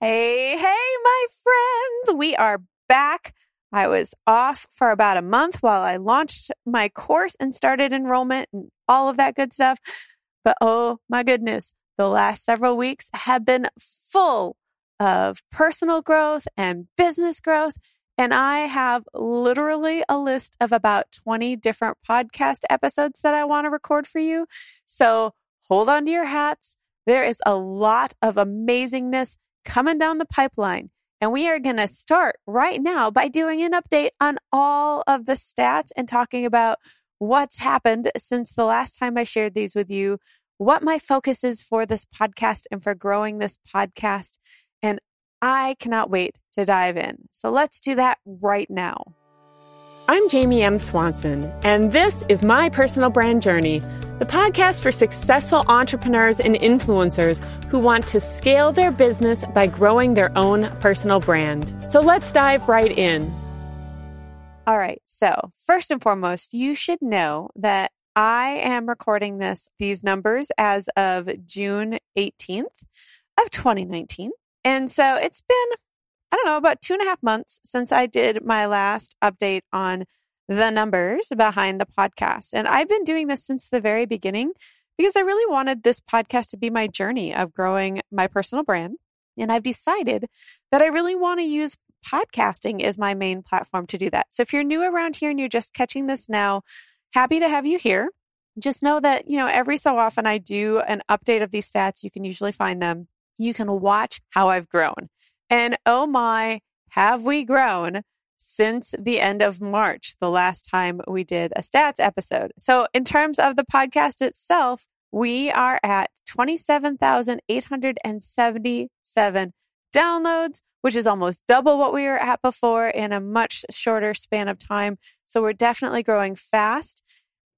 Hey, hey, my friends. We are back. I was off for about a month while I launched my course and started enrollment and all of that good stuff. But oh my goodness, the last several weeks have been full of personal growth and business growth. And I have literally a list of about 20 different podcast episodes that I want to record for you. So hold on to your hats. There is a lot of amazingness coming down the pipeline. And we are going to start right now by doing an update on all of the stats and talking about what's happened since the last time I shared these with you, what my focus is for this podcast and for growing this podcast. And I cannot wait to dive in. So let's do that right now. I'm Jamie M. Swanson, and this is my personal brand journey, the podcast for successful entrepreneurs and influencers who want to scale their business by growing their own personal brand. So let's dive right in. All right. So, first and foremost, you should know that I am recording this these numbers as of June 18th of 2019. And so it's been I don't know, about two and a half months since I did my last update on the numbers behind the podcast. And I've been doing this since the very beginning because I really wanted this podcast to be my journey of growing my personal brand. And I've decided that I really want to use podcasting as my main platform to do that. So if you're new around here and you're just catching this now, happy to have you here. Just know that, you know, every so often I do an update of these stats. You can usually find them. You can watch how I've grown. And oh my, have we grown since the end of March, the last time we did a stats episode. So, in terms of the podcast itself, we are at 27,877 downloads, which is almost double what we were at before in a much shorter span of time. So, we're definitely growing fast.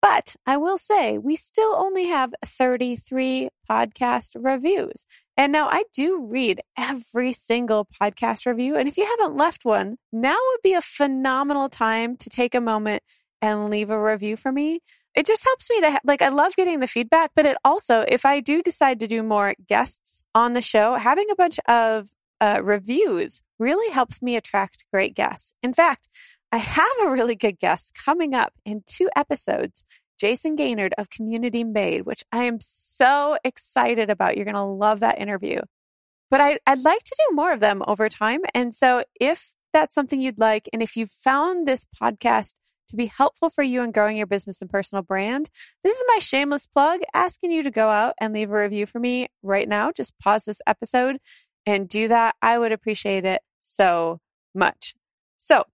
But I will say we still only have 33 podcast reviews. And now I do read every single podcast review. And if you haven't left one, now would be a phenomenal time to take a moment and leave a review for me. It just helps me to, like, I love getting the feedback, but it also, if I do decide to do more guests on the show, having a bunch of uh, reviews really helps me attract great guests. In fact, I have a really good guest coming up in two episodes, Jayson Gaignard of Community Made, which I am so excited about. You're going to love that interview. But I, I'd like to do more of them over time. And so if that's something you'd like, and if you've found this podcast to be helpful for you in growing your business and personal brand, this is my shameless plug asking you to go out and leave a review for me right now. Just pause this episode and do that. I would appreciate it so much. So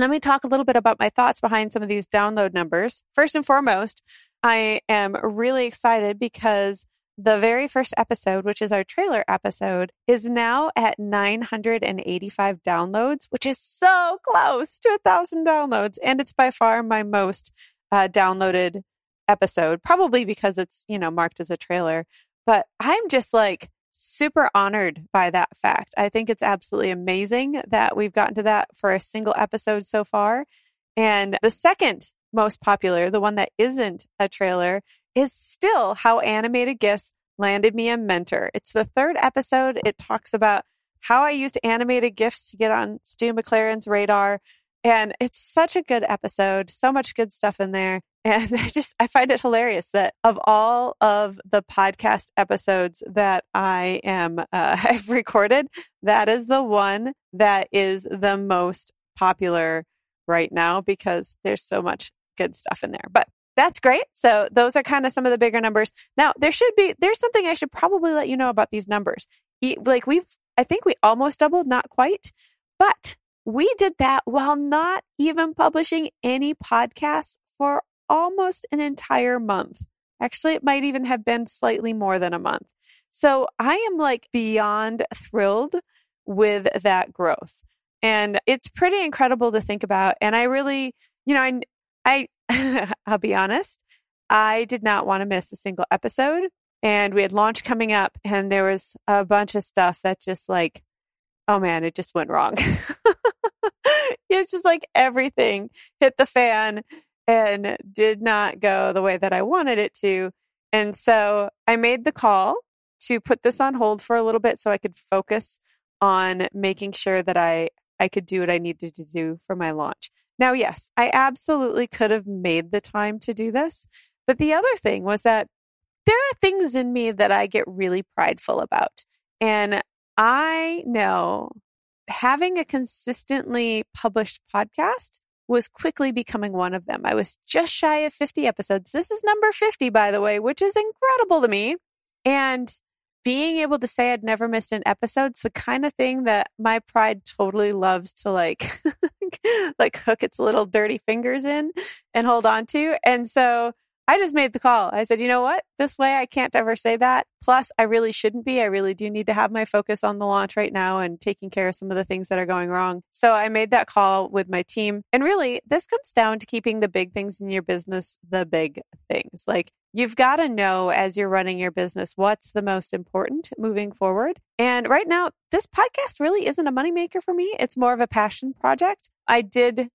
let me talk a little bit about my thoughts behind some of these download numbers. First and foremost, I am really excited because the very first episode, which is our trailer episode, is now at 985 downloads, which is so close to a thousand downloads. And it's by far my most uh, downloaded episode, probably because it's, you know, marked as a trailer. But I'm just like, super honored by that fact. I think it's absolutely amazing that we've gotten to that for a single episode so far. And the second most popular, the one that isn't a trailer, is still how animated GIFs landed me a mentor. It's the third episode. It talks about how I used animated GIFs to get on Stu McLaren's radar. And it's such a good episode, so much good stuff in there. And I just, I find it hilarious that of all of the podcast episodes that I am, uh, I've recorded, that is the one that is the most popular right now because there's so much good stuff in there. But that's great. So those are kind of some of the bigger numbers. Now there should be, there's something I should probably let you know about these numbers. Like we've, I think we almost doubled, not quite, but we did that while not even publishing any podcasts for almost an entire month. Actually, it might even have been slightly more than a month. So I am like beyond thrilled with that growth. And it's pretty incredible to think about. And I really, you know, I, I, I'll be honest, I did not want to miss a single episode. And we had launch coming up, and there was a bunch of stuff that just like, oh man, it just went wrong. it's just like everything hit the fan and did not go the way that I wanted it to. And so I made the call to put this on hold for a little bit so I could focus on making sure that I I could do what I needed to do for my launch. Now, yes, I absolutely could have made the time to do this. But the other thing was that there are things in me that I get really prideful about. And I know having a consistently published podcast was quickly becoming one of them. I was just shy of 50 episodes. This is number 50, by the way, which is incredible to me. And being able to say I'd never missed an episode is the kind of thing that my pride totally loves to like, like hook its little dirty fingers in and hold on to. And so I just made the call. I said, you know what? This way I can't ever say that. Plus, I really shouldn't be. I really do need to have my focus on the launch right now and taking care of some of the things that are going wrong. So I made that call with my team. And really, this comes down to keeping the big things in your business the big things. Like you've got to know as you're running your business what's the most important moving forward. And right now, this podcast really isn't a moneymaker for me. It's more of a passion project. I did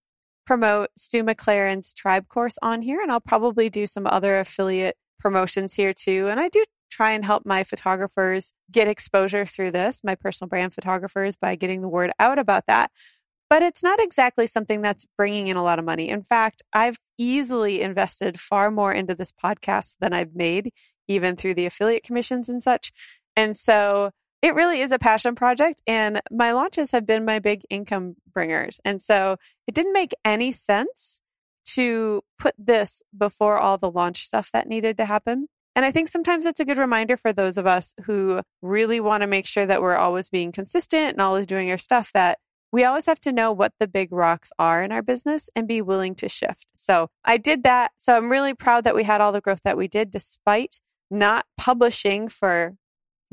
promote Stu McLaren's tribe course on here, and I'll probably do some other affiliate promotions here too. And I do try and help my photographers get exposure through this, my personal brand photographers, by getting the word out about that. But it's not exactly something that's bringing in a lot of money. In fact, I've easily invested far more into this podcast than I've made, even through the affiliate commissions and such. And so it really is a passion project and my launches have been my big income bringers. And so it didn't make any sense to put this before all the launch stuff that needed to happen. And I think sometimes it's a good reminder for those of us who really want to make sure that we're always being consistent and always doing our stuff that we always have to know what the big rocks are in our business and be willing to shift. So I did that. So I'm really proud that we had all the growth that we did despite not publishing for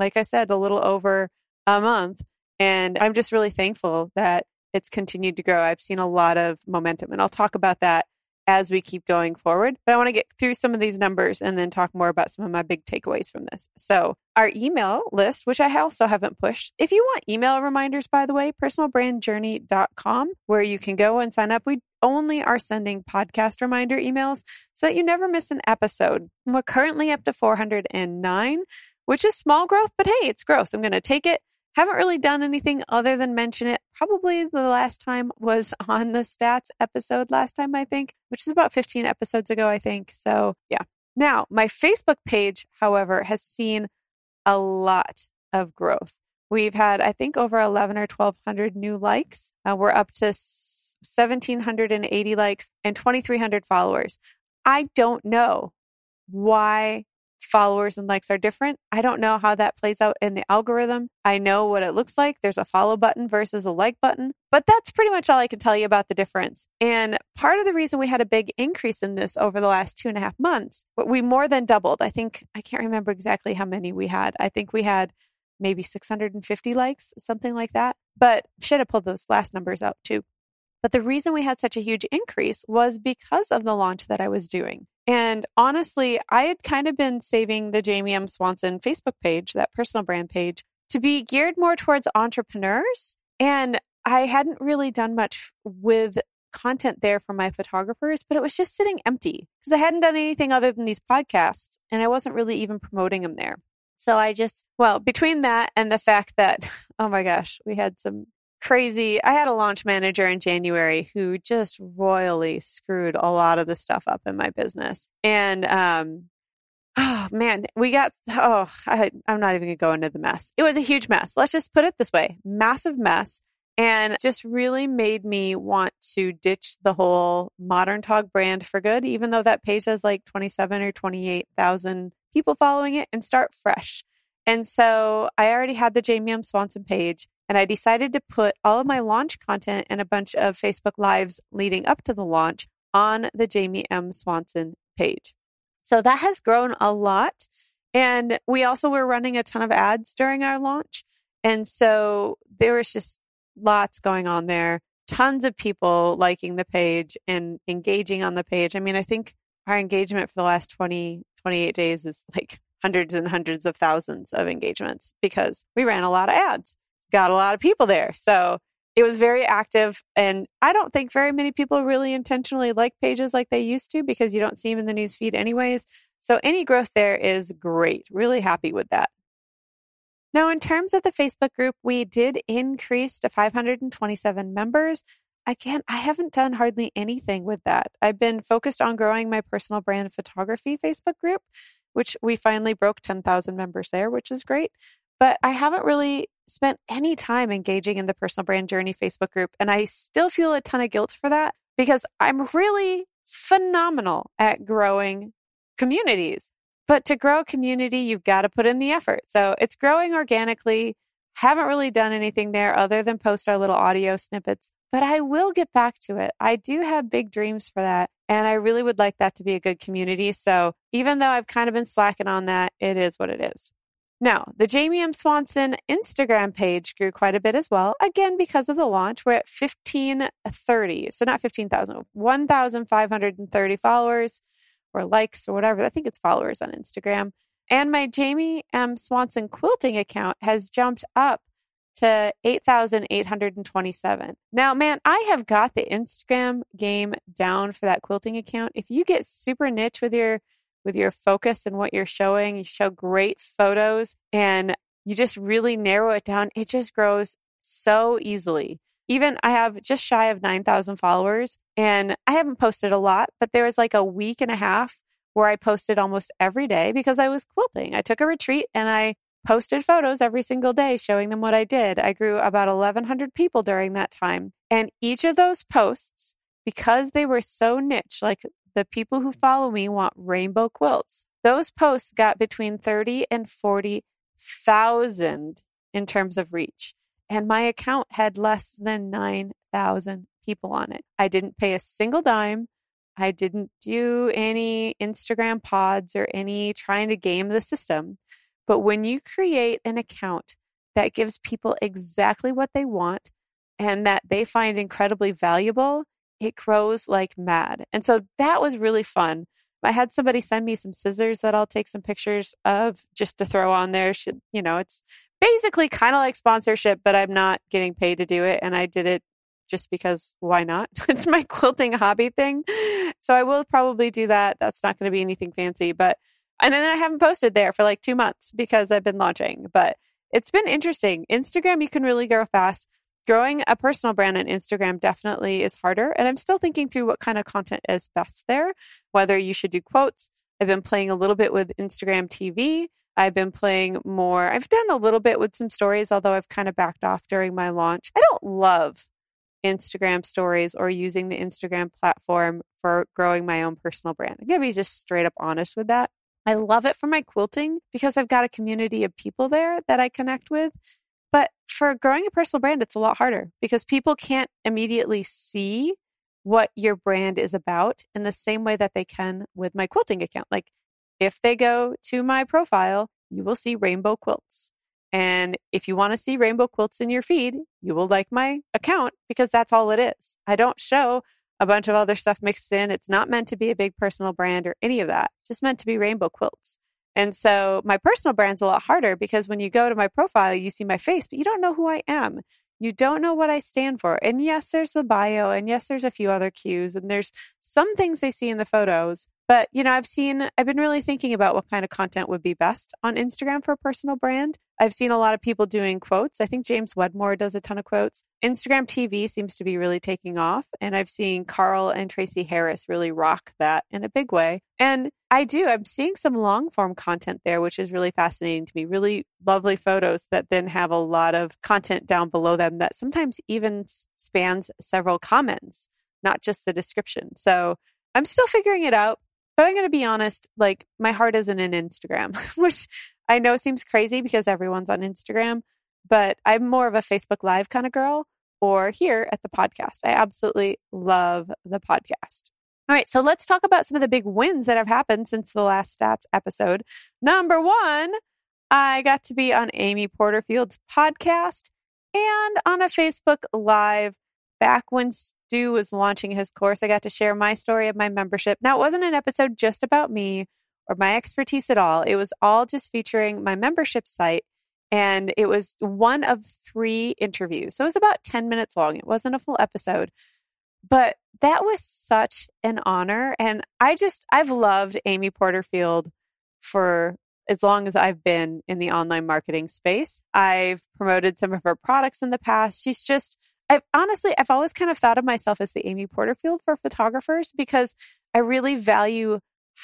like I said, a little over a month. And I'm just really thankful that it's continued to grow. I've seen a lot of momentum, and I'll talk about that as we keep going forward. But I want to get through some of these numbers and then talk more about some of my big takeaways from this. So, our email list, which I also haven't pushed, if you want email reminders, by the way, personalbrandjourney.com, where you can go and sign up. We only are sending podcast reminder emails so that you never miss an episode. We're currently up to 409 which is small growth, but hey, it's growth. I'm going to take it. Haven't really done anything other than mention it. Probably the last time was on the stats episode last time, I think, which is about 15 episodes ago, I think. So, yeah. Now, my Facebook page, however, has seen a lot of growth. We've had, I think, over 11 or 1200 new likes. Uh, we're up to 1780 likes and 2300 followers. I don't know why followers and likes are different. I don't know how that plays out in the algorithm. I know what it looks like. There's a follow button versus a like button, but that's pretty much all I can tell you about the difference. And part of the reason we had a big increase in this over the last two and a half months, we more than doubled. I think, I can't remember exactly how many we had. I think we had maybe 650 likes, something like that. But should have pulled those last numbers out too. But the reason we had such a huge increase was because of the launch that I was doing. And honestly, I had kind of been saving the Jamie M. Swanson Facebook page, that personal brand page, to be geared more towards entrepreneurs. And I hadn't really done much with content there for my photographers, but it was just sitting empty because I hadn't done anything other than these podcasts and I wasn't really even promoting them there. So I just, well, between that and the fact that, oh my gosh, we had some crazy. I had a launch manager in January who just royally screwed a lot of the stuff up in my business. And, um, oh man, we got, oh, I, I'm not even going to go into the mess. It was a huge mess. Let's just put it this way massive mess. And just really made me want to ditch the whole modern Tog brand for good, even though that page has like 27 or 28,000 people following it and start fresh. And so I already had the Jamie M. Swanson page. And I decided to put all of my launch content and a bunch of Facebook Lives leading up to the launch on the Jamie M. Swanson page. So that has grown a lot. And we also were running a ton of ads during our launch. And so there was just lots going on there, tons of people liking the page and engaging on the page. I mean, I think our engagement for the last 20, 28 days is like hundreds and hundreds of thousands of engagements because we ran a lot of ads got a lot of people there. So it was very active. And I don't think very many people really intentionally like pages like they used to because you don't see them in the news feed anyways. So any growth there is great. Really happy with that. Now, in terms of the Facebook group, we did increase to 527 members. Again, I haven't done hardly anything with that. I've been focused on growing my personal brand photography Facebook group, which we finally broke 10,000 members there, which is great. But I haven't really spent any time engaging in the personal brand journey Facebook group. And I still feel a ton of guilt for that because I'm really phenomenal at growing communities. But to grow a community, you've got to put in the effort. So it's growing organically. Haven't really done anything there other than post our little audio snippets, but I will get back to it. I do have big dreams for that. And I really would like that to be a good community. So even though I've kind of been slacking on that, it is what it is. Now, the Jamie M. Swanson Instagram page grew quite a bit as well. Again, because of the launch, we're at 1530. So not 15,000, 1,530 followers or likes or whatever. I think it's followers on Instagram. And my Jamie M. Swanson quilting account has jumped up to 8,827. Now, man, I have got the Instagram game down for that quilting account. If you get super niche with your with your focus and what you're showing, you show great photos and you just really narrow it down, it just grows so easily. Even I have just shy of 9,000 followers and I haven't posted a lot, but there was like a week and a half where I posted almost every day because I was quilting. I took a retreat and I posted photos every single day showing them what I did. I grew about 1,100 people during that time. And each of those posts, because they were so niche, like the people who follow me want rainbow quilts, those posts got between 30 and 40,000 in terms of reach. And my account had less than 9,000 people on it. I didn't pay a single dime. I didn't do any Instagram pods or any trying to game the system. But when you create an account that gives people exactly what they want and that they find incredibly valuable, it grows like mad. And so that was really fun. I had somebody send me some scissors that I'll take some pictures of just to throw on there. Should, you know, it's basically kind of like sponsorship, but I'm not getting paid to do it. And I did it just because why not? it's my quilting hobby thing. So I will probably do that. That's not going to be anything fancy, but and then I haven't posted there for like two months because I've been launching. But it's been interesting. Instagram, you can really grow fast. Growing a personal brand on Instagram definitely is harder. And I'm still thinking through what kind of content is best there, whether you should do quotes. I've been playing a little bit with Instagram TV. I've been playing more. I've done a little bit with some stories, although I've kind of backed off during my launch. I don't love Instagram stories or using the Instagram platform for growing my own personal brand. I'm going to be just straight up honest with that. I love it for my quilting because I've got a community of people there that I connect with. But for growing a personal brand, it's a lot harder because people can't immediately see what your brand is about in the same way that they can with my quilting account. Like if they go to my profile, you will see rainbow quilts. And if you want to see rainbow quilts in your feed, you will like my account because that's all it is. I don't show a bunch of other stuff mixed in. It's not meant to be a big personal brand or any of that. It's just meant to be rainbow quilts. And so my personal brand's a lot harder because when you go to my profile, you see my face, but you don't know who I am. You don't know what I stand for. And yes, there's the bio, and yes, there's a few other cues, and there's some things they see in the photos, but, you know, I've seen, I've been really thinking about what kind of content would be best on Instagram for a personal brand. I've seen a lot of people doing quotes. I think James Wedmore does a ton of quotes. Instagram TV seems to be really taking off. And I've seen Carl and Tracy Harris really rock that in a big way. And I do, I'm seeing some long form content there, which is really fascinating to me. Really lovely photos that then have a lot of content down below them that sometimes even spans several comments, not just the description. So I'm still figuring it out. But I'm going to be honest, like my heart isn't in Instagram, which I know seems crazy because everyone's on Instagram, but I'm more of a Facebook Live kind of girl or here at the podcast. I absolutely love the podcast. All right, so let's talk about some of the big wins that have happened since the last stats episode. Number one, I got to be on Amy Porterfield's podcast and on a Facebook Live back when Stu was launching his course, I got to share my story of my membership. Now, it wasn't an episode just about me or my expertise at all. It was all just featuring my membership site. And it was one of three interviews. So it was about 10 minutes long. It wasn't a full episode. But that was such an honor. And I just, I've loved Amy Porterfield for as long as I've been in the online marketing space. I've promoted some of her products in the past. She's just, I've honestly, I've always kind of thought of myself as the Amy Porterfield for photographers because I really value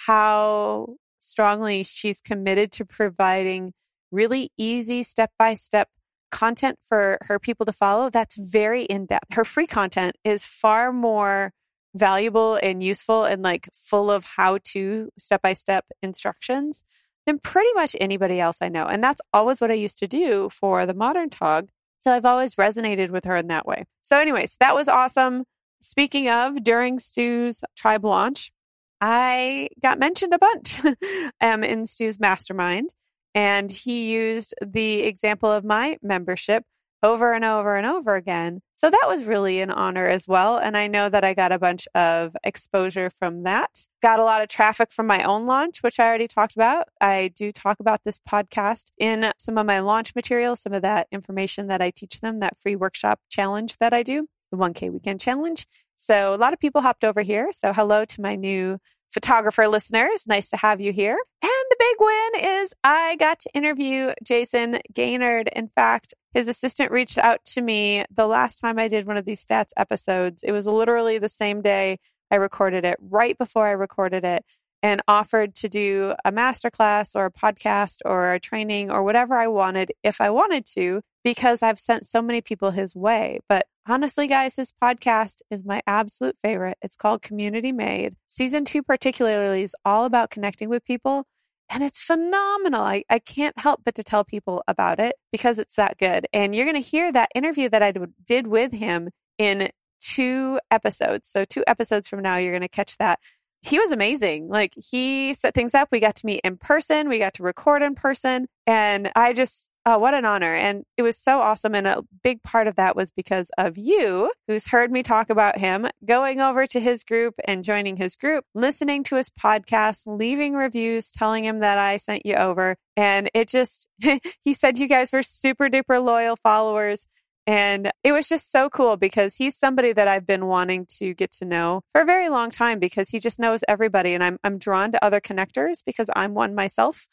how strongly she's committed to providing really easy step by step content for her people to follow that's very in depth. Her free content is far more valuable and useful and like full of how to step by step instructions than pretty much anybody else I know. And that's always what I used to do for the modern Tog. So I've always resonated with her in that way. So, anyways, that was awesome. Speaking of, during Stu's tribe launch, I got mentioned a bunch um, in Stu's mastermind. And he used the example of my membership over and over and over again. So that was really an honor as well. And I know that I got a bunch of exposure from that. Got a lot of traffic from my own launch, which I already talked about. I do talk about this podcast in some of my launch materials, some of that information that I teach them, that free workshop challenge that I do, the 1K weekend challenge. So a lot of people hopped over here. So hello to my new photographer listeners. Nice to have you here. And the big win is I got to interview Jayson Gaignard. In fact, his assistant reached out to me the last time I did one of these stats episodes. It was literally the same day I recorded it, right before I recorded it, and offered to do a masterclass or a podcast or a training or whatever I wanted if I wanted to, because I've sent so many people his way. But honestly, guys, his podcast is my absolute favorite. It's called Community Made. Season two, particularly, is all about connecting with people. And it's phenomenal. I, I can't help but to tell people about it because it's that good. And you're going to hear that interview that I did with him in two episodes. So, two episodes from now, you're going to catch that he was amazing. Like he set things up. We got to meet in person. We got to record in person. And I just, oh, what an honor. And it was so awesome. And a big part of that was because of you, who's heard me talk about him, going over to his group and joining his group, listening to his podcast, leaving reviews, telling him that I sent you over. And it just, he said you guys were super duper loyal followers. And it was just so cool because he's somebody that I've been wanting to get to know for a very long time because he just knows everybody. And I'm, I'm drawn to other connectors because I'm one myself.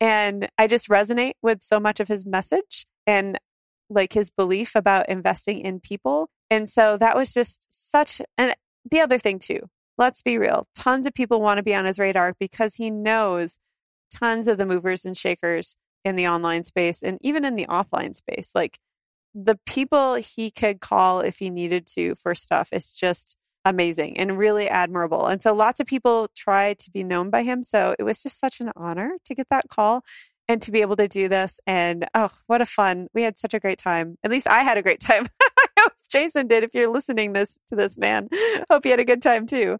And I just resonate with so much of his message and like his belief about investing in people. And so that was just such, and the other thing too, let's be real. Tons of people want to be on his radar because he knows tons of the movers and shakers in the online space and even in the offline space. Like the people he could call if he needed to for stuff is just amazing and really admirable. And so lots of people try to be known by him. So it was just such an honor to get that call and to be able to do this. And oh, what a fun. We had such a great time. At least I had a great time. Jayson did. If you're listening this to this man, hope you had a good time too.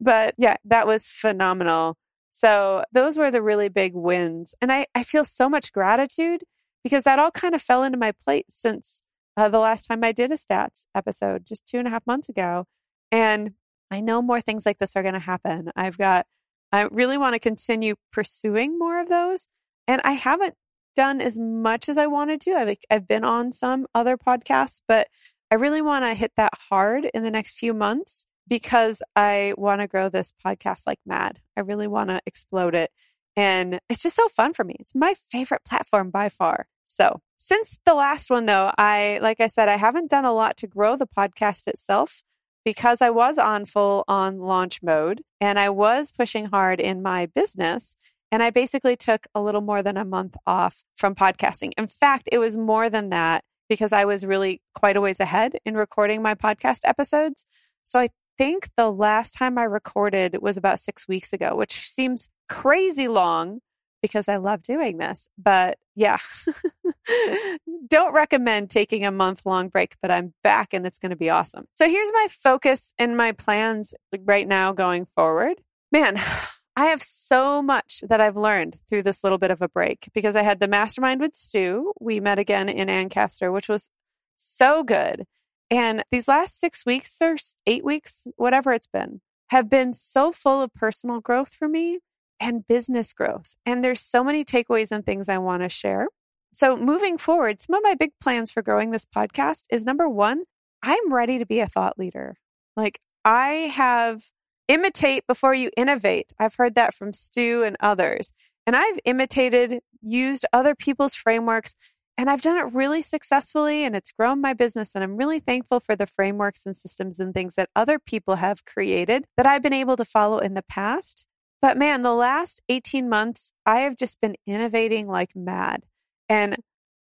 But yeah, that was phenomenal. So those were the really big wins. And I, I feel so much gratitude because that all kind of fell into my plate since uh, the last time I did a stats episode, just two and a half months ago. And I know more things like this are going to happen. I've got, I really want to continue pursuing more of those. And I haven't done as much as I wanted to. I've, I've been on some other podcasts, but I really want to hit that hard in the next few months because I want to grow this podcast like mad. I really want to explode it. And it's just so fun for me. It's my favorite platform by far. So, since the last one, though, I, like I said, I haven't done a lot to grow the podcast itself because I was on full on launch mode and I was pushing hard in my business. And I basically took a little more than a month off from podcasting. In fact, it was more than that because I was really quite a ways ahead in recording my podcast episodes. So I think the last time I recorded was about six weeks ago, which seems crazy long because I love doing this. But yeah, don't recommend taking a month long break, but I'm back and it's going to be awesome. So here's my focus and my plans right now going forward. Man, I have so much that I've learned through this little bit of a break because I had the mastermind with Stu. We met again in Ancaster, which was so good. And these last six weeks or eight weeks, whatever it's been, have been so full of personal growth for me and business growth. And there's so many takeaways and things I want to share. So moving forward, some of my big plans for growing this podcast is number one, I'm ready to be a thought leader. Like I have imitate before you innovate. I've heard that from Stu and others. And I've imitated, used other people's frameworks, and I've done it really successfully and it's grown my business. And I'm really thankful for the frameworks and systems and things that other people have created that I've been able to follow in the past. But man, the last 18 months, I have just been innovating like mad. And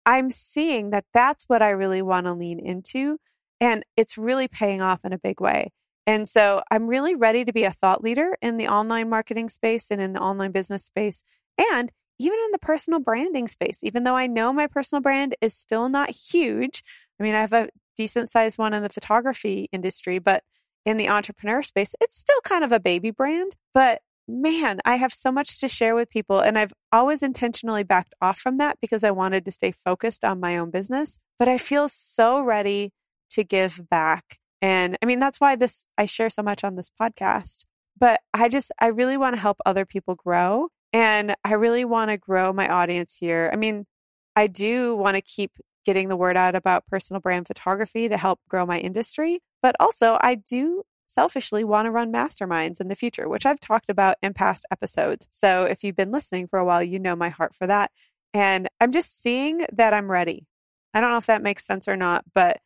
I'm seeing that that's what I really want to lean into. And it's really paying off in a big way. And so I'm really ready to be a thought leader in the online marketing space and in the online business space and even in the personal branding space. Even though I know my personal brand is still not huge. I mean, I have a decent sized one in the photography industry, but in the entrepreneur space, it's still kind of a baby brand. But man, I have so much to share with people. And I've always intentionally backed off from that because I wanted to stay focused on my own business. But I feel so ready to give back. And I mean, that's why this, I share so much on this podcast. But I just, I really want to help other people grow. And I really want to grow my audience here. I mean, I do want to keep getting the word out about personal brand photography to help grow my industry. But also, I do selfishly want to run masterminds in the future, which I've talked about in past episodes. So if you've been listening for a while, you know my heart for that. And I'm just seeing that I'm ready. I don't know if that makes sense or not, but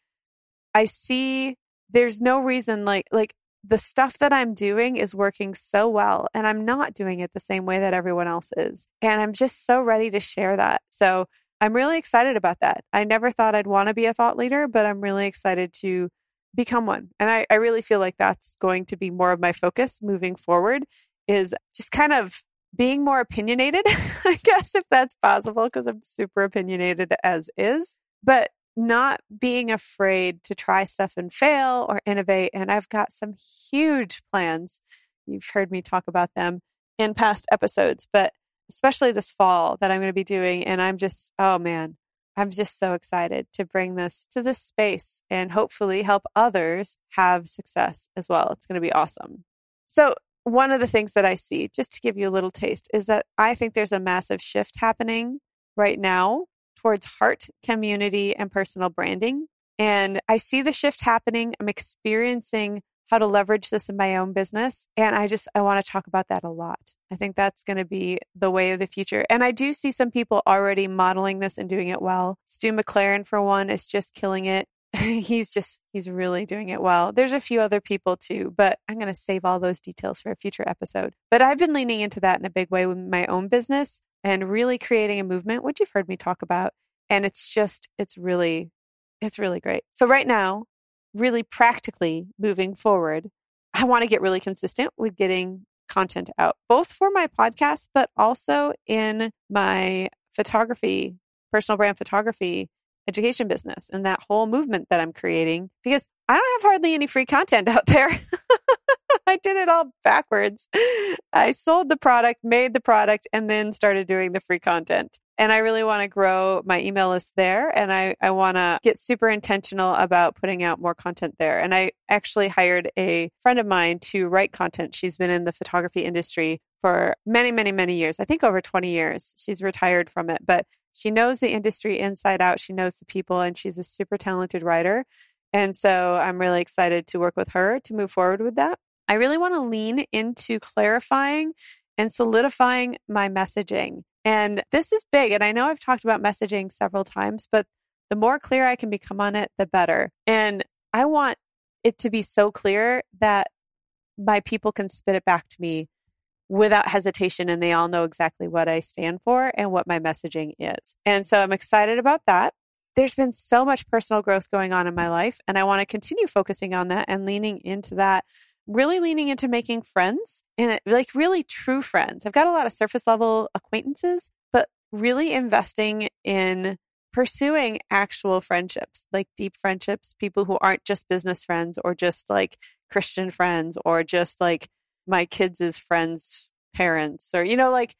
I see there's no reason like like the stuff that I'm doing is working so well and I'm not doing it the same way that everyone else is. And I'm just so ready to share that. So I'm really excited about that. I never thought I'd want to be a thought leader, but I'm really excited to become one. And I, I really feel like that's going to be more of my focus moving forward is just kind of being more opinionated, I guess, if that's possible, because I'm super opinionated as is, but not being afraid to try stuff and fail or innovate. And I've got some huge plans. You've heard me talk about them in past episodes, but especially this fall that I'm going to be doing. And I'm just, oh man, I'm just so excited to bring this to this space and hopefully help others have success as well. It's going to be awesome. So, one of the things that I see, just to give you a little taste, is that I think there's a massive shift happening right now towards heart, community, and personal branding. And I see the shift happening. I'm experiencing how to leverage this in my own business. And I just, I want to talk about that a lot. I think that's going to be the way of the future. And I do see some people already modeling this and doing it well. Stu McLaren, for one, is just killing it. he's just, he's really doing it well. There's a few other people too, but I'm going to save all those details for a future episode. But I've been leaning into that in a big way with my own business and really creating a movement, which you've heard me talk about. And it's just, it's really, it's really great. So right now, really practically moving forward, I want to get really consistent with getting content out, both for my podcast, but also in my photography, personal brand photography education business and that whole movement that I'm creating because I don't have hardly any free content out there. I did it all backwards. I sold the product, made the product, and then started doing the free content. And I really want to grow my email list there. And I, I want to get super intentional about putting out more content there. And I actually hired a friend of mine to write content. She's been in the photography industry for many, many, many years. I think over 20 years. She's retired from it, but she knows the industry inside out. She knows the people, and she's a super talented writer. And so I'm really excited to work with her to move forward with that. I really want to lean into clarifying and solidifying my messaging. And this is big. And I know I've talked about messaging several times, but the more clear I can become on it, the better. And I want it to be so clear that my people can spit it back to me without hesitation and they all know exactly what I stand for and what my messaging is. And so I'm excited about that. There's been so much personal growth going on in my life, and I want to continue focusing on that and leaning into that really leaning into making friends and like really true friends. I've got a lot of surface level acquaintances, but really investing in pursuing actual friendships, like deep friendships, people who aren't just business friends or just like Christian friends or just like my kids' friends' parents or, you know, like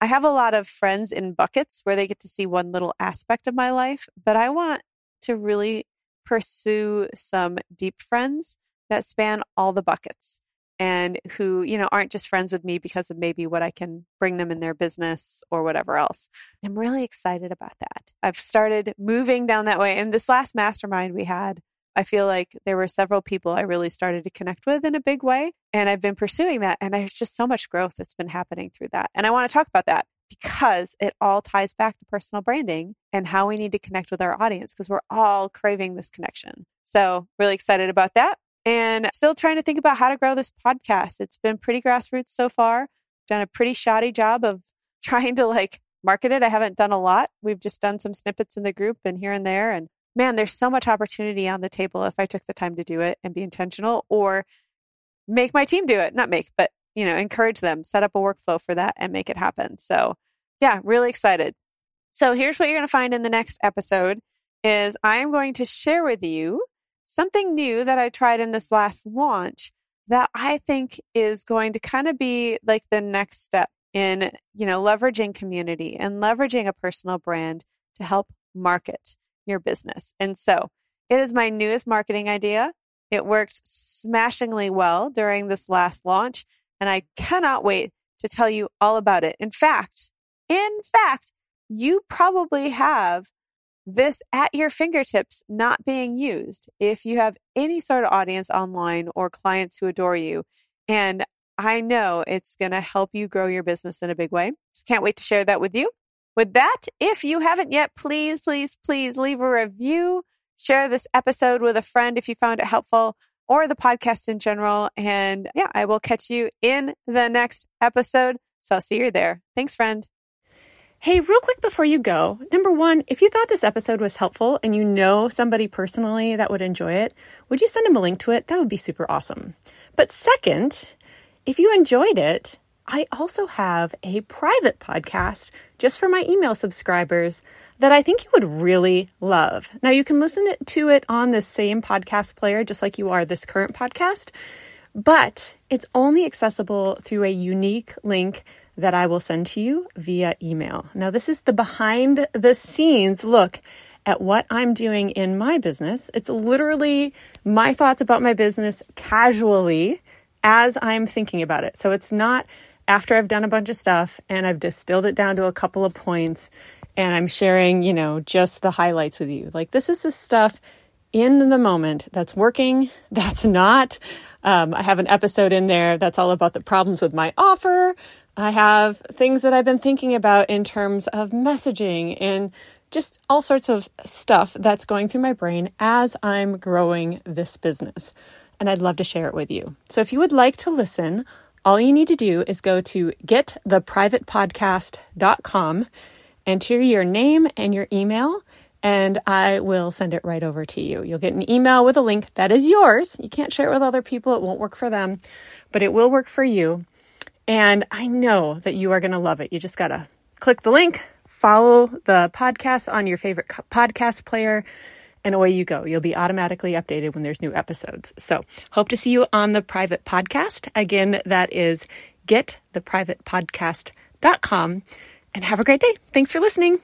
I have a lot of friends in buckets where they get to see one little aspect of my life, but I want to really pursue some deep friends that span all the buckets and who, you know, aren't just friends with me because of maybe what I can bring them in their business or whatever else. I'm really excited about that. I've started moving down that way. And this last mastermind we had, I feel like there were several people I really started to connect with in a big way. And I've been pursuing that. And there's just so much growth that's been happening through that. And I want to talk about that because it all ties back to personal branding and how we need to connect with our audience because we're all craving this connection. So, really excited about that. And still trying to think about how to grow this podcast. It's been pretty grassroots so far. Done a pretty shoddy job of trying to like market it. I haven't done a lot. We've just done some snippets in the group and here and there. And man, there's so much opportunity on the table if I took the time to do it and be intentional or make my team do it. Not make, but you know, encourage them, set up a workflow for that and make it happen. So yeah, really excited. So here's what you're going to find in the next episode is I'm going to share with you something new that I tried in this last launch that I think is going to kind of be like the next step in, you know, leveraging community and leveraging a personal brand to help market your business. And so it is my newest marketing idea. It worked smashingly well during this last launch, and I cannot wait to tell you all about it. In fact, in fact, you probably have this at your fingertips not being used if you have any sort of audience online or clients who adore you. And I know it's going to help you grow your business in a big way. So can't wait to share that with you. With that, if you haven't yet, please, please, please leave a review. Share this episode with a friend if you found it helpful or the podcast in general. And yeah, I will catch you in the next episode. So I'll see you there. Thanks, friend. Hey, real quick before you go, number one, if you thought this episode was helpful and you know somebody personally that would enjoy it, would you send them a link to it? That would be super awesome. But second, if you enjoyed it, I also have a private podcast just for my email subscribers that I think you would really love. Now, you can listen to it on the same podcast player, just like you are this current podcast, but it's only accessible through a unique link that I will send to you via email. Now, this is the behind the scenes look at what I'm doing in my business. It's literally my thoughts about my business casually as I'm thinking about it. So it's not after I've done a bunch of stuff and I've distilled it down to a couple of points and I'm sharing, you know, just the highlights with you. Like this is the stuff in the moment that's working, that's not. Um, I have an episode in there that's all about the problems with my offer. I have things that I've been thinking about in terms of messaging and just all sorts of stuff that's going through my brain as I'm growing this business. And I'd love to share it with you. So if you would like to listen, all you need to do is go to gettheprivatepodcast.com, enter your name and your email, and I will send it right over to you. You'll get an email with a link that is yours. You can't share it with other people, it won't work for them, but it will work for you. And I know that you are going to love it. You just got to click the link, follow the podcast on your favorite podcast player, and away you go. You'll be automatically updated when there's new episodes. So, hope to see you on the private podcast. Again, that is gettheprivatepodcast.com. And have a great day. Thanks for listening.